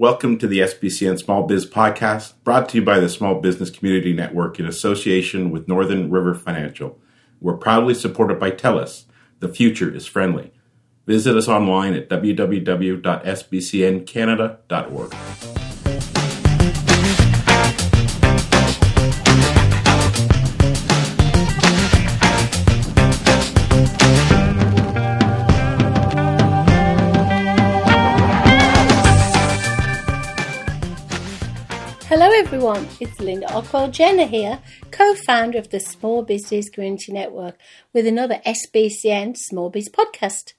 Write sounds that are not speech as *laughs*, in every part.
Welcome to the SBCN Small Biz Podcast, brought to you by the Small Business Community Network in association with Northern River Financial. We're proudly supported by TELUS. The future is friendly. Visit us online at www.sbcncanada.org. Hello everyone, it's Linda Ockwell Jenner here, co-founder of the Small Business Community Network with another SBCN Small Biz podcast.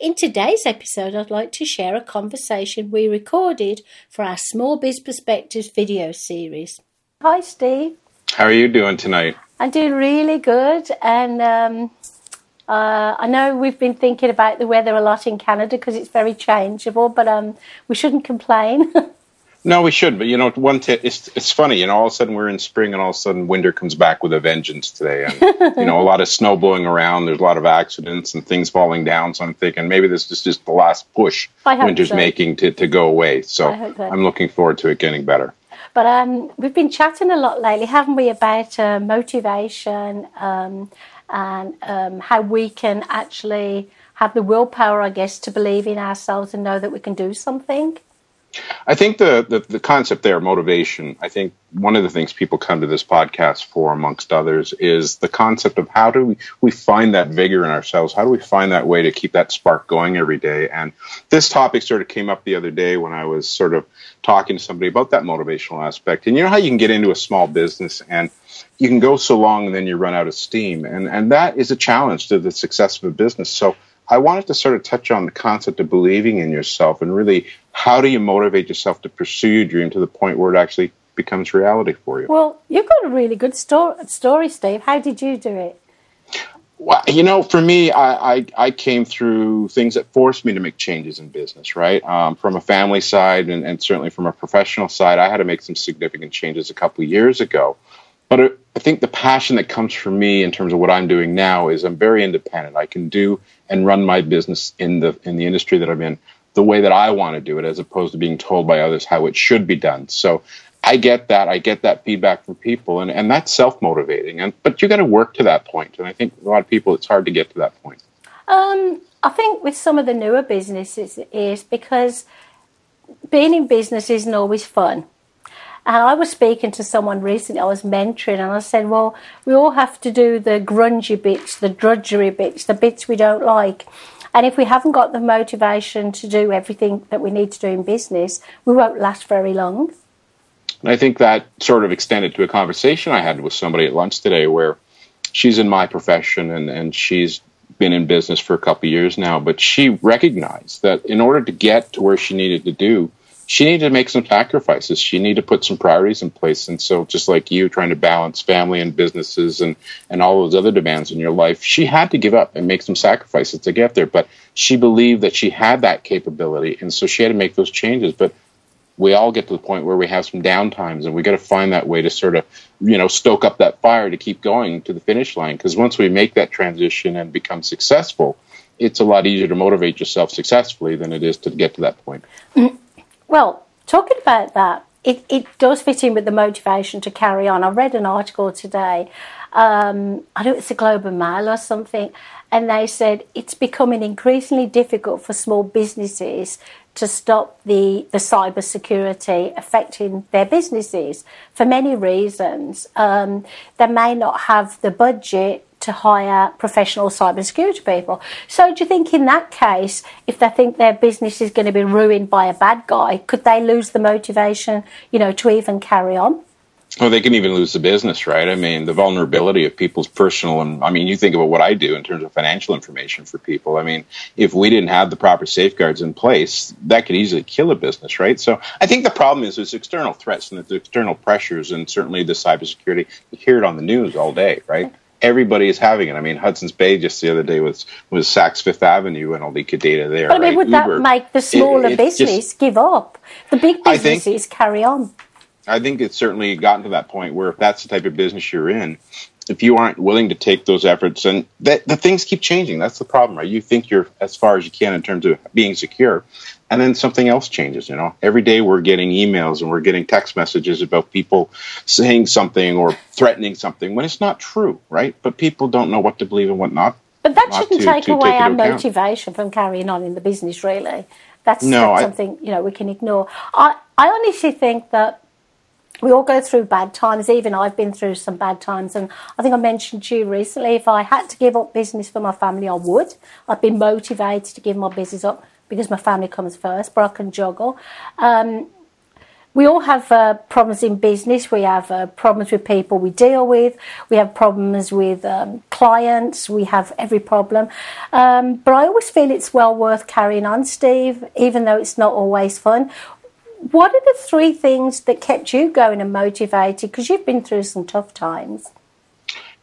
In today's episode, I'd like to share a conversation we recorded for our Small Biz Perspectives video series. Hi Steve. How are you doing tonight? I'm doing really good and um, uh, I know we've been thinking about the weather a lot in Canada because it's very changeable, but um, we shouldn't complain. *laughs* No, we should. But you know, one t- it's it's funny. You know, all of a sudden we're in spring, and all of a sudden winter comes back with a vengeance today. And *laughs* you know, a lot of snow blowing around. There's a lot of accidents and things falling down. So I'm thinking maybe this is just the last push winter's so. making to, to go away. So I'm looking forward to it getting better. But um, we've been chatting a lot lately, haven't we, about uh, motivation um, and um, how we can actually have the willpower, I guess, to believe in ourselves and know that we can do something. I think the, the, the concept there, motivation. I think one of the things people come to this podcast for, amongst others, is the concept of how do we, we find that vigor in ourselves? How do we find that way to keep that spark going every day? And this topic sort of came up the other day when I was sort of talking to somebody about that motivational aspect. And you know how you can get into a small business and you can go so long and then you run out of steam, and and that is a challenge to the success of a business. So I wanted to sort of touch on the concept of believing in yourself and really how do you motivate yourself to pursue your dream to the point where it actually becomes reality for you? Well, you've got a really good sto- story, Steve. How did you do it? Well, you know, for me, I, I, I, came through things that forced me to make changes in business, right? Um, from a family side and, and, certainly from a professional side, I had to make some significant changes a couple of years ago. But I think the passion that comes from me in terms of what I'm doing now is I'm very independent. I can do and run my business in the in the industry that I'm in the way that I want to do it, as opposed to being told by others how it should be done. So I get that. I get that feedback from people, and, and that's self motivating. And but you got to work to that point. And I think a lot of people, it's hard to get to that point. Um, I think with some of the newer businesses is because being in business isn't always fun. And I was speaking to someone recently, I was mentoring, and I said, Well, we all have to do the grungy bits, the drudgery bits, the bits we don't like. And if we haven't got the motivation to do everything that we need to do in business, we won't last very long. And I think that sort of extended to a conversation I had with somebody at lunch today where she's in my profession and, and she's been in business for a couple years now, but she recognized that in order to get to where she needed to do, she needed to make some sacrifices. She needed to put some priorities in place. And so, just like you trying to balance family and businesses and, and all those other demands in your life, she had to give up and make some sacrifices to get there. But she believed that she had that capability. And so she had to make those changes. But we all get to the point where we have some downtimes and we got to find that way to sort of, you know, stoke up that fire to keep going to the finish line. Because once we make that transition and become successful, it's a lot easier to motivate yourself successfully than it is to get to that point. Mm-hmm. Well, talking about that, it, it does fit in with the motivation to carry on. I read an article today, um, I know it's a Globe and Mail or something, and they said it's becoming increasingly difficult for small businesses to stop the, the cyber security affecting their businesses for many reasons. Um, they may not have the budget to hire professional cybersecurity people. So, do you think in that case, if they think their business is going to be ruined by a bad guy, could they lose the motivation, you know, to even carry on? Well, they can even lose the business, right? I mean, the vulnerability of people's personal and I mean, you think about what I do in terms of financial information for people. I mean, if we didn't have the proper safeguards in place, that could easily kill a business, right? So I think the problem is there's external threats and the external pressures, and certainly the cybersecurity. You hear it on the news all day, right? Everybody is having it. I mean, Hudson's Bay just the other day was was Saks Fifth Avenue and all the data there. But I mean, right? would Uber, that make the smaller it, it business just, give up? The big businesses think, carry on. I think it's certainly gotten to that point where if that's the type of business you're in, if you aren't willing to take those efforts, and that the things keep changing. That's the problem, right? You think you're as far as you can in terms of being secure, and then something else changes. You know, every day we're getting emails and we're getting text messages about people saying something or threatening something when it's not true, right? But people don't know what to believe and what not. But that shouldn't to, take to away take our motivation from carrying on in the business, really. That's, no, I, something you know we can ignore. I I honestly think that we all go through bad times. Even I've been through some bad times, and I think I mentioned to you recently. If I had to give up business for my family, I would. I've been motivated to give my business up because my family comes first, but I can juggle. Um, we all have uh, problems in business. We have uh, problems with people we deal with. We have problems with um, clients. We have every problem. Um, but I always feel it's well worth carrying on, Steve, even though it's not always fun. What are the three things that kept you going and motivated? Because you've been through some tough times.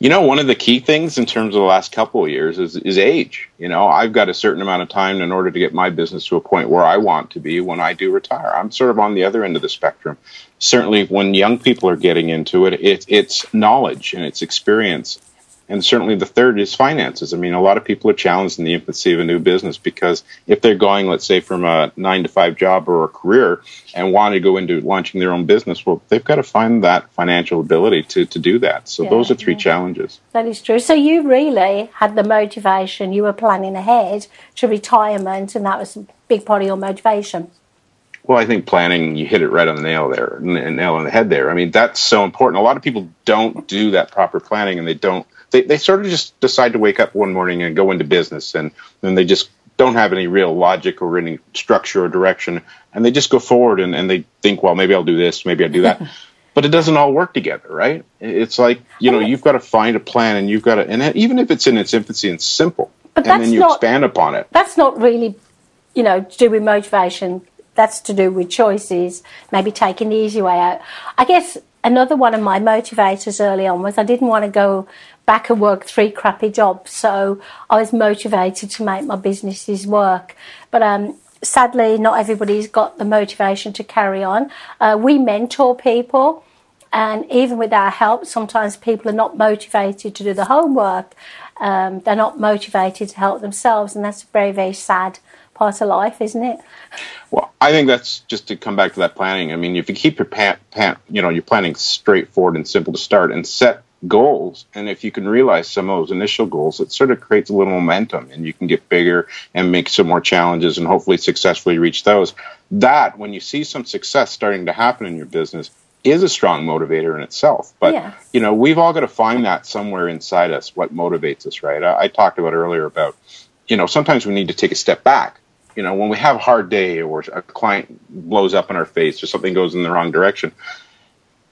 You know, one of the key things in terms of the last couple of years is, is age. You know, I've got a certain amount of time in order to get my business to a point where I want to be when I do retire. I'm sort of on the other end of the spectrum. Certainly, when young people are getting into it, it it's knowledge and it's experience and certainly the third is finances. I mean, a lot of people are challenged in the infancy of a new business because if they're going, let's say, from a nine to five job or a career and want to go into launching their own business, well, they've got to find that financial ability to, to do that. So yeah, those are three yeah. challenges. That is true. So you really had the motivation, you were planning ahead to retirement, and that was a big part of your motivation. Well, I think planning, you hit it right on the nail there, nail on the head there. I mean, that's so important. A lot of people don't do that proper planning and they don't they, they sort of just decide to wake up one morning and go into business and then they just don't have any real logic or any structure or direction and they just go forward and, and they think well maybe i'll do this maybe i'll do that. *laughs* But it doesn't all work together right? It's like you know you've got to find a plan and you've got to and even if it's in its infancy and simple. But and then you not, expand upon it. that's not really you know to do with motivation. That's to do with choices maybe taking the easy way out. I guess another one of my motivators early on was i didn't want to go back and work three crappy jobs. So I was motivated to make my businesses work. But um, sadly, not everybody's got the motivation to carry on. Uh, we mentor people, and even with our help, sometimes people are not motivated to do the homework. Um, they're not motivated to help themselves, and that's a very, very sad part of life, isn't it? Well, I think that's just to come back to that planning. I mean, if you keep your pan, pan, you know, your planning straightforward and simple to start, and set goals. And if you can realize some of those initial goals, it sort of creates a little momentum and you can get bigger and make some more challenges and hopefully successfully reach those. That, when you see some success starting to happen in your business, is a strong motivator in itself. But, yeah. you know, we've all got to find that somewhere inside us, what motivates us, right? I, I talked about earlier about, you know, sometimes we need to take a step back you know, when we have a hard day or a client blows up in our face or something goes in the wrong direction,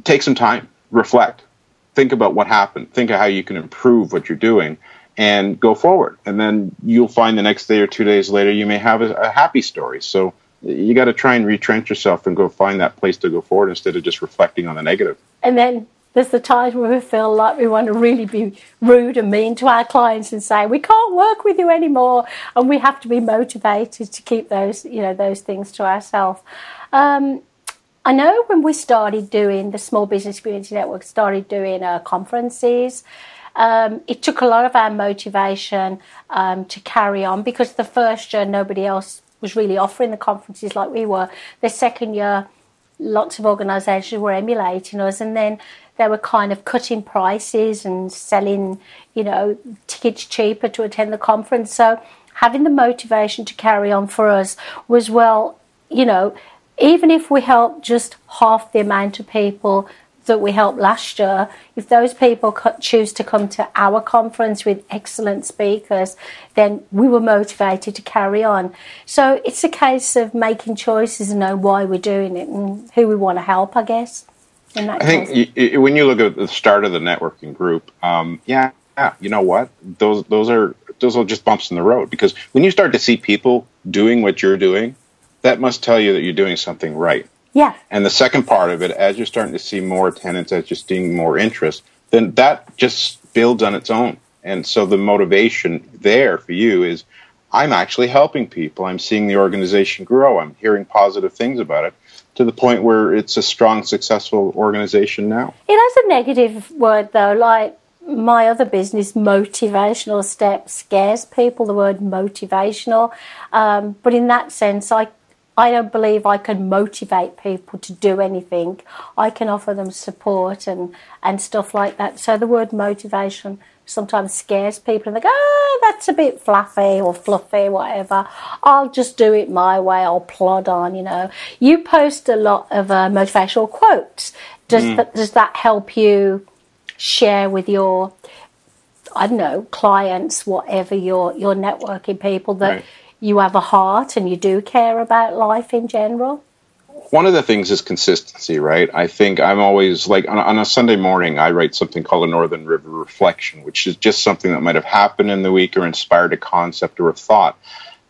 take some time, reflect, think about what happened, think of how you can improve what you're doing, and go forward. And then you'll find the next day or two days later, you may have a, a happy story. So you got to try and retrench yourself and go find that place to go forward instead of just reflecting on the negative. And then there's the times where we feel like we want to really be rude and mean to our clients and say we can't work with you anymore, and we have to be motivated to keep those you know those things to ourselves. Um, I know when we started doing the Small Business Community Network, started doing uh, conferences, um, it took a lot of our motivation um, to carry on because the first year nobody else was really offering the conferences like we were. The second year, lots of organisations were emulating us, and then they were kind of cutting prices and selling, you know, tickets cheaper to attend the conference. So having the motivation to carry on for us was well, you know, even if we help just half the amount of people that we helped last year, if those people choose to come to our conference with excellent speakers, then we were motivated to carry on. So it's a case of making choices and know why we're doing it and who we want to help, I guess. I think you, when you look at the start of the networking group, um, yeah, yeah, you know what? Those those are those are just bumps in the road because when you start to see people doing what you're doing, that must tell you that you're doing something right. Yeah. And the second part of it, as you're starting to see more attendance, as you're seeing more interest, then that just builds on its own. And so the motivation there for you is I'm actually helping people. I'm seeing the organization grow. I'm hearing positive things about it to the point where it's a strong, successful organization now. It has a negative word though, like my other business, motivational step, scares people. The word motivational, um, but in that sense, I I don't believe I can motivate people to do anything. I can offer them support and, and stuff like that. So the word motivation sometimes scares people and they go, oh, that's a bit fluffy or fluffy, whatever. I'll just do it my way. I'll plod on, you know. You post a lot of uh, motivational quotes. Does, mm. that, does that help you share with your I don't know, clients, whatever your your networking people that right. You have a heart and you do care about life in general? One of the things is consistency, right? I think I'm always like on, on a Sunday morning, I write something called a Northern River Reflection, which is just something that might have happened in the week or inspired a concept or a thought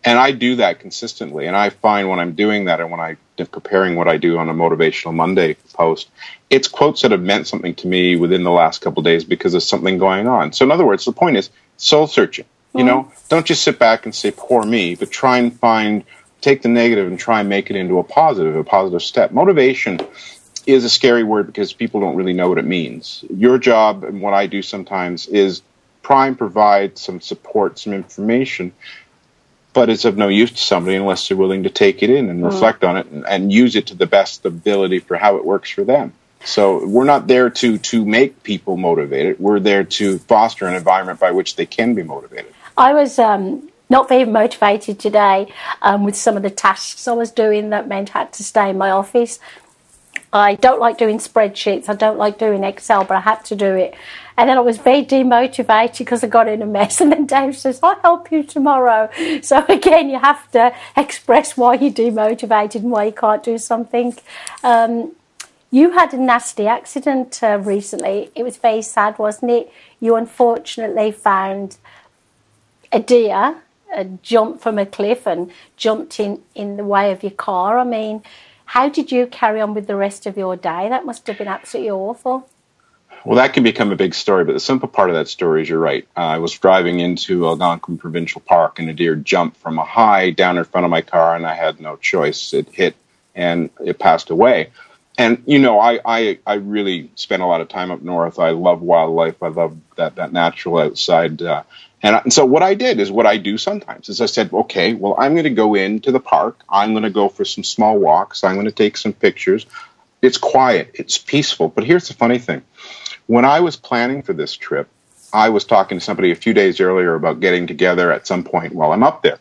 and I do that consistently. And I find when I'm doing that and when I'm preparing what I do on a motivational Monday post, it's quotes that have meant something to me within the last couple days because of something going on. So in other words, the point is soul searching. You know, don't just sit back and say poor me, but try and find take the negative and try and make it into a positive, a positive step. Motivation is a scary word because people don't really know what it means. Your job and what I do sometimes is try and provide some support, some information but it's of no use to somebody unless they're willing to take it in and mm. reflect on it and, and, use it to the best ability for how it works for them. So we're not there to to make people motivated. We're there to foster an environment by which they can be motivated. I was um, not very motivated today um, with some of the tasks I was doing that meant I had to stay in my office. I don't like doing spreadsheets. I don't like doing Excel, but I had to do it. And then I was very demotivated because I got in a mess. *laughs* And then Dave says, I'll help you tomorrow. *laughs* So again, you have to express why you're demotivated and why you can't do something. Um, you had a nasty accident uh, recently. It was very sad, wasn't it? You unfortunately found a deer uh, jumped from a cliff and jumped in, in the way of your car. I mean, how did you carry on with the rest of your day? That must have been absolutely awful. Well, that can become a big story, but the simple part of that story is you're right. Uh, I was driving into Algonquin Provincial Park and a deer jumped from a high down in front of my car, and I had no choice. It hit and it passed away. And you know, I, I I really spent a lot of time up north. I love wildlife. I love that that natural outside uh, and, so what I did is what I do sometimes is I said, okay, well, I'm going to go into the park. I'm going to go for some small walks. I'm going to take some pictures. It's quiet. It's peaceful. But here's the funny thing. When I was planning for this trip, I was talking to somebody a few days earlier about getting together at some point while I'm up there.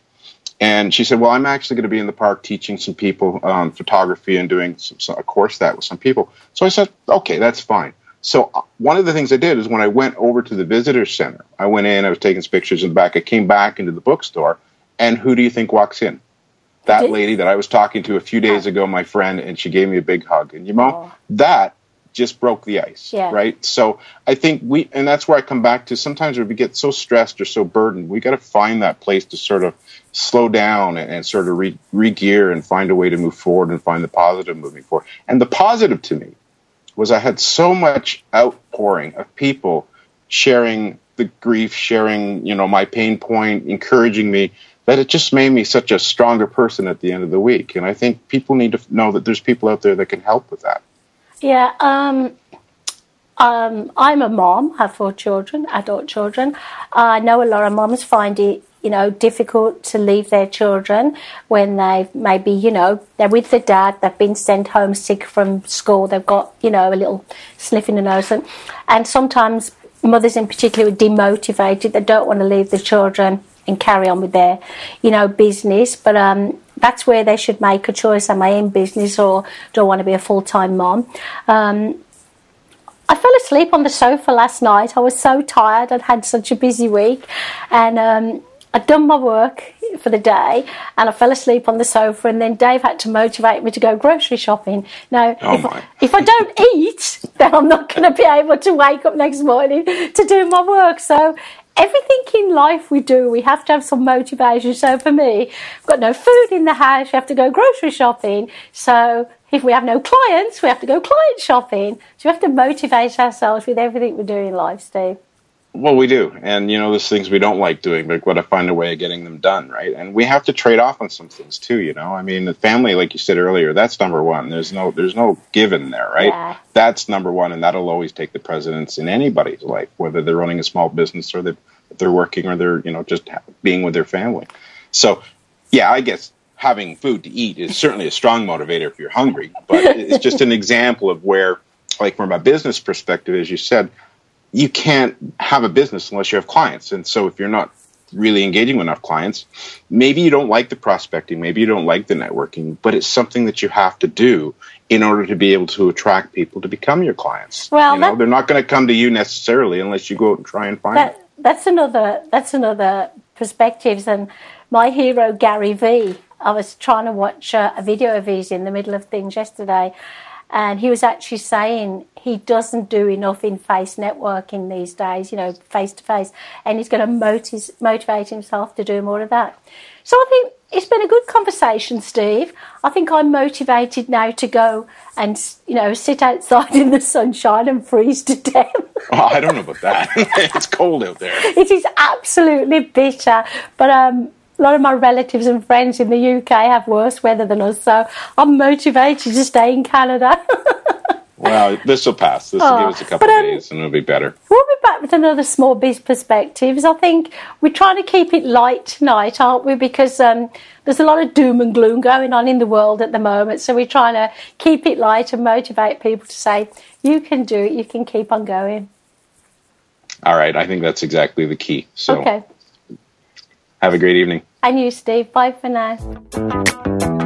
And she said, well, I'm actually going to be in the park teaching some people um, photography and doing some, some, a course that with some people. So I said, okay, that's fine. So uh, one of the things I did is when I went over to the visitor center, I went in, I was taking pictures in the back. I came back into the bookstore, and who do you think walks in? That lady that I was talking to a few days ago, my friend, and she gave me a big hug. And you know, oh. that just broke the ice, yeah. right? So I think we, and that's where I come back to. Sometimes when we get so stressed or so burdened, we got to find that place to sort of slow down and, and sort of re gear and find a way to move forward and find the positive moving forward. And the positive to me was I had so much outpouring of people sharing the grief, sharing, you know, my pain point, encouraging me that it just made me such a stronger person at the end of the week. And I think people need to know that there's people out there that can help with that. Yeah, um, um, I'm a mom, have four children, adult children. I know a lot of moms find it you know, difficult to leave their children when they maybe, you know, they're with the dad, they've been sent home sick from school, they've got, you know, a little sniff in the nose. And, and sometimes mothers in particular are demotivated, they don't want to leave the children and carry on with their, you know, business. But um, that's where they should make a choice. Am I in business or do I want to be a full time mom? Um, I fell asleep on the sofa last night. I was so tired. I'd had such a busy week, and um, I'd done my work for the day and I fell asleep on the sofa and then Dave had to motivate me to go grocery shopping. Now, oh if, I, if, I don't *laughs* eat, then I'm not going to be able to wake up next morning to do my work. So everything in life we do, we have to have some motivation. So for me, I've got no food in the house, we have to go grocery shopping. So if we have no clients, we have to go client shopping. So we have to motivate ourselves with everything we do in life, Steve. Well, we do, and you know, there's things we don't like doing, but we've got to find a way of getting them done, right? And we have to trade off on some things too. You know, I mean, the family, like you said earlier, that's number one. There's no, there's no given there, right? Yeah. That's number one, and that'll always take the precedence in anybody's life, whether they're running a small business or they're, they're working or they're, you know, just being with their family. So, yeah, I guess having food to eat is certainly a strong motivator if you're hungry, but it's just an *laughs* example of where, like from a business perspective, as you said, you can't have a business unless you have clients. And so if you're not really engaging with enough clients, maybe you don't like the prospecting, maybe you don't like the networking, but it's something that you have to do in order to be able to attract people to become your clients. Well, you know, that- they're not going to come to you necessarily unless you go out and try and find them. that that's another that's another perspectives and my hero Gary V. I was trying to watch uh, a video of his in the middle of things yesterday, and he was actually saying he doesn't do enough in face networking these days, you know, face to face, and he's going to motiv- motivate himself to do more of that. So I think it's been a good conversation, Steve. I think I'm motivated now to go and you know sit outside *laughs* in the sunshine and freeze to death. *laughs* Oh, I don't know about that. *laughs* it's cold out there. it is absolutely bitter. But um, a lot of my relatives and friends in the UK have worse weather than us, so I'm motivated to stay in Canada. *laughs* Well, this will pass. This will Oh, give us a couple but, of um, days and it'll be better. we'll be back with another small biz perspectives. I think we're trying to keep it light tonight, aren't we? Because um, there's a lot of doom and gloom going on in the world at the moment, so we're trying to keep it light and motivate people to say, "You can do it. You can keep on going." All right. I think that's exactly the key. So Okay. have a great evening. And you, Steve. Bye for now.